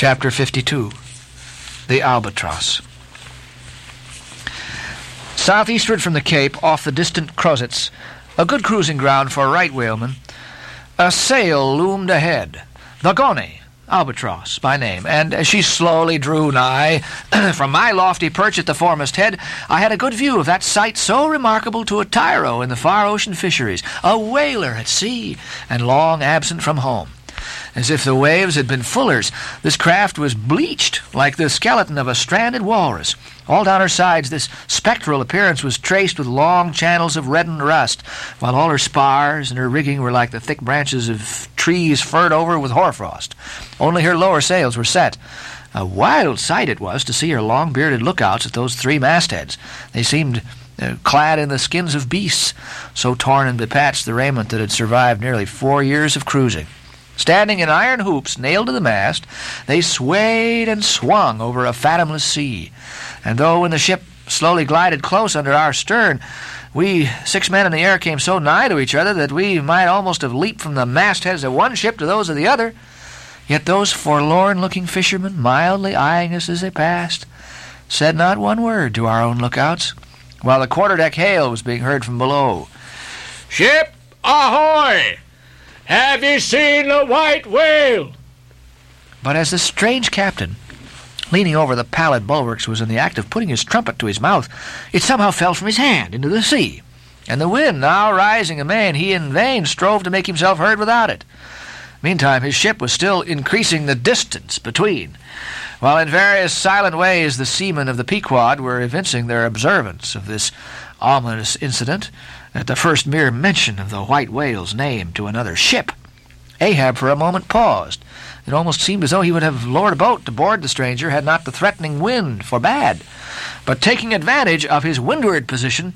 Chapter 52 The Albatross. Southeastward from the Cape, off the distant Crozets, a good cruising ground for a right whalemen, a sail loomed ahead, the Goney, Albatross by name, and as she slowly drew nigh, from my lofty perch at the foremast head, I had a good view of that sight so remarkable to a tyro in the far ocean fisheries, a whaler at sea, and long absent from home. As if the waves had been fullers, this craft was bleached like the skeleton of a stranded walrus. All down her sides, this spectral appearance was traced with long channels of reddened rust, while all her spars and her rigging were like the thick branches of trees furred over with hoarfrost. Only her lower sails were set. A wild sight it was to see her long bearded lookouts at those three mastheads. They seemed uh, clad in the skins of beasts, so torn and bepatched the raiment that had survived nearly four years of cruising. Standing in iron hoops nailed to the mast, they swayed and swung over a fathomless sea. And though when the ship slowly glided close under our stern, we six men in the air came so nigh to each other that we might almost have leaped from the mastheads of one ship to those of the other. Yet those forlorn looking fishermen, mildly eyeing us as they passed, said not one word to our own lookouts, while the quarterdeck hail was being heard from below. Ship ahoy! Have you seen the white whale? But as the strange captain, leaning over the pallid bulwarks, was in the act of putting his trumpet to his mouth, it somehow fell from his hand into the sea, and the wind now rising amain, he in vain strove to make himself heard without it. Meantime, his ship was still increasing the distance between, while in various silent ways the seamen of the Pequod were evincing their observance of this ominous incident at the first mere mention of the white whale's name to another ship. Ahab for a moment paused. It almost seemed as though he would have lowered a boat to board the stranger had not the threatening wind forbade. But taking advantage of his windward position,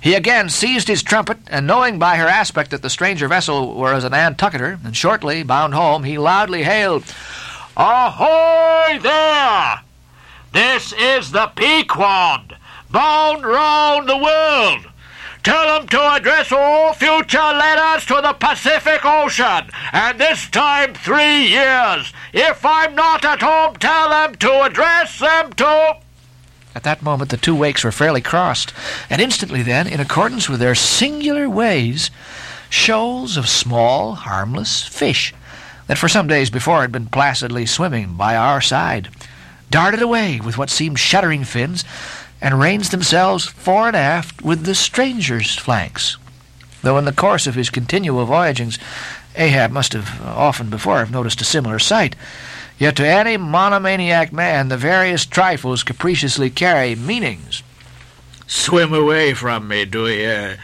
he again seized his trumpet, and knowing by her aspect that the stranger vessel was an Nantucketer, and shortly bound home, he loudly hailed, Ahoy there! This is the Pequod, bound round the world. Tell them to address all future letters to the Pacific Ocean, and this time three years. If I'm not at home, tell them to address them to. At that moment, the two wakes were fairly crossed, and instantly then, in accordance with their singular ways, shoals of small, harmless fish, that for some days before had been placidly swimming by our side, darted away with what seemed shuddering fins and ranged themselves fore and aft with the stranger's flanks. Though in the course of his continual voyagings, Ahab must have uh, often before have noticed a similar sight, yet to any monomaniac man the various trifles capriciously carry meanings. Swim away from me, do ye?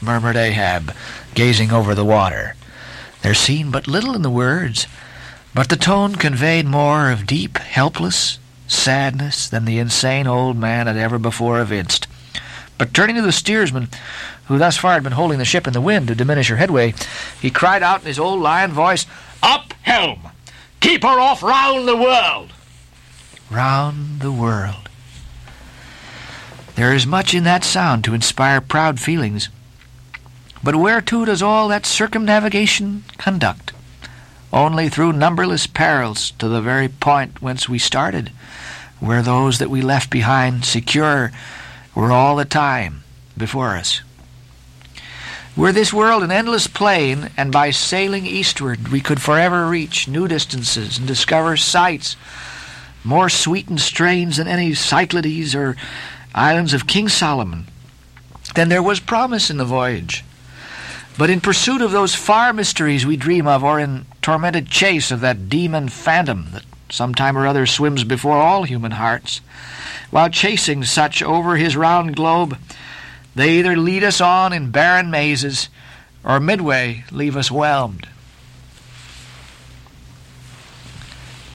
murmured Ahab, gazing over the water. There seemed but little in the words, but the tone conveyed more of deep, helpless sadness than the insane old man had ever before evinced. But turning to the steersman, who thus far had been holding the ship in the wind to diminish her headway, he cried out in his old lion voice, Up helm! Keep her off round the world! Round the world. There is much in that sound to inspire proud feelings. But whereto does all that circumnavigation conduct? Only through numberless perils to the very point whence we started, where those that we left behind secure were all the time before us. Were this world an endless plain, and by sailing eastward we could forever reach new distances and discover sights more sweet and strange than any Cyclades or islands of King Solomon, then there was promise in the voyage. But in pursuit of those far mysteries we dream of, or in tormented chase of that demon phantom that sometime or other swims before all human hearts, while chasing such over his round globe, they either lead us on in barren mazes, or midway leave us whelmed.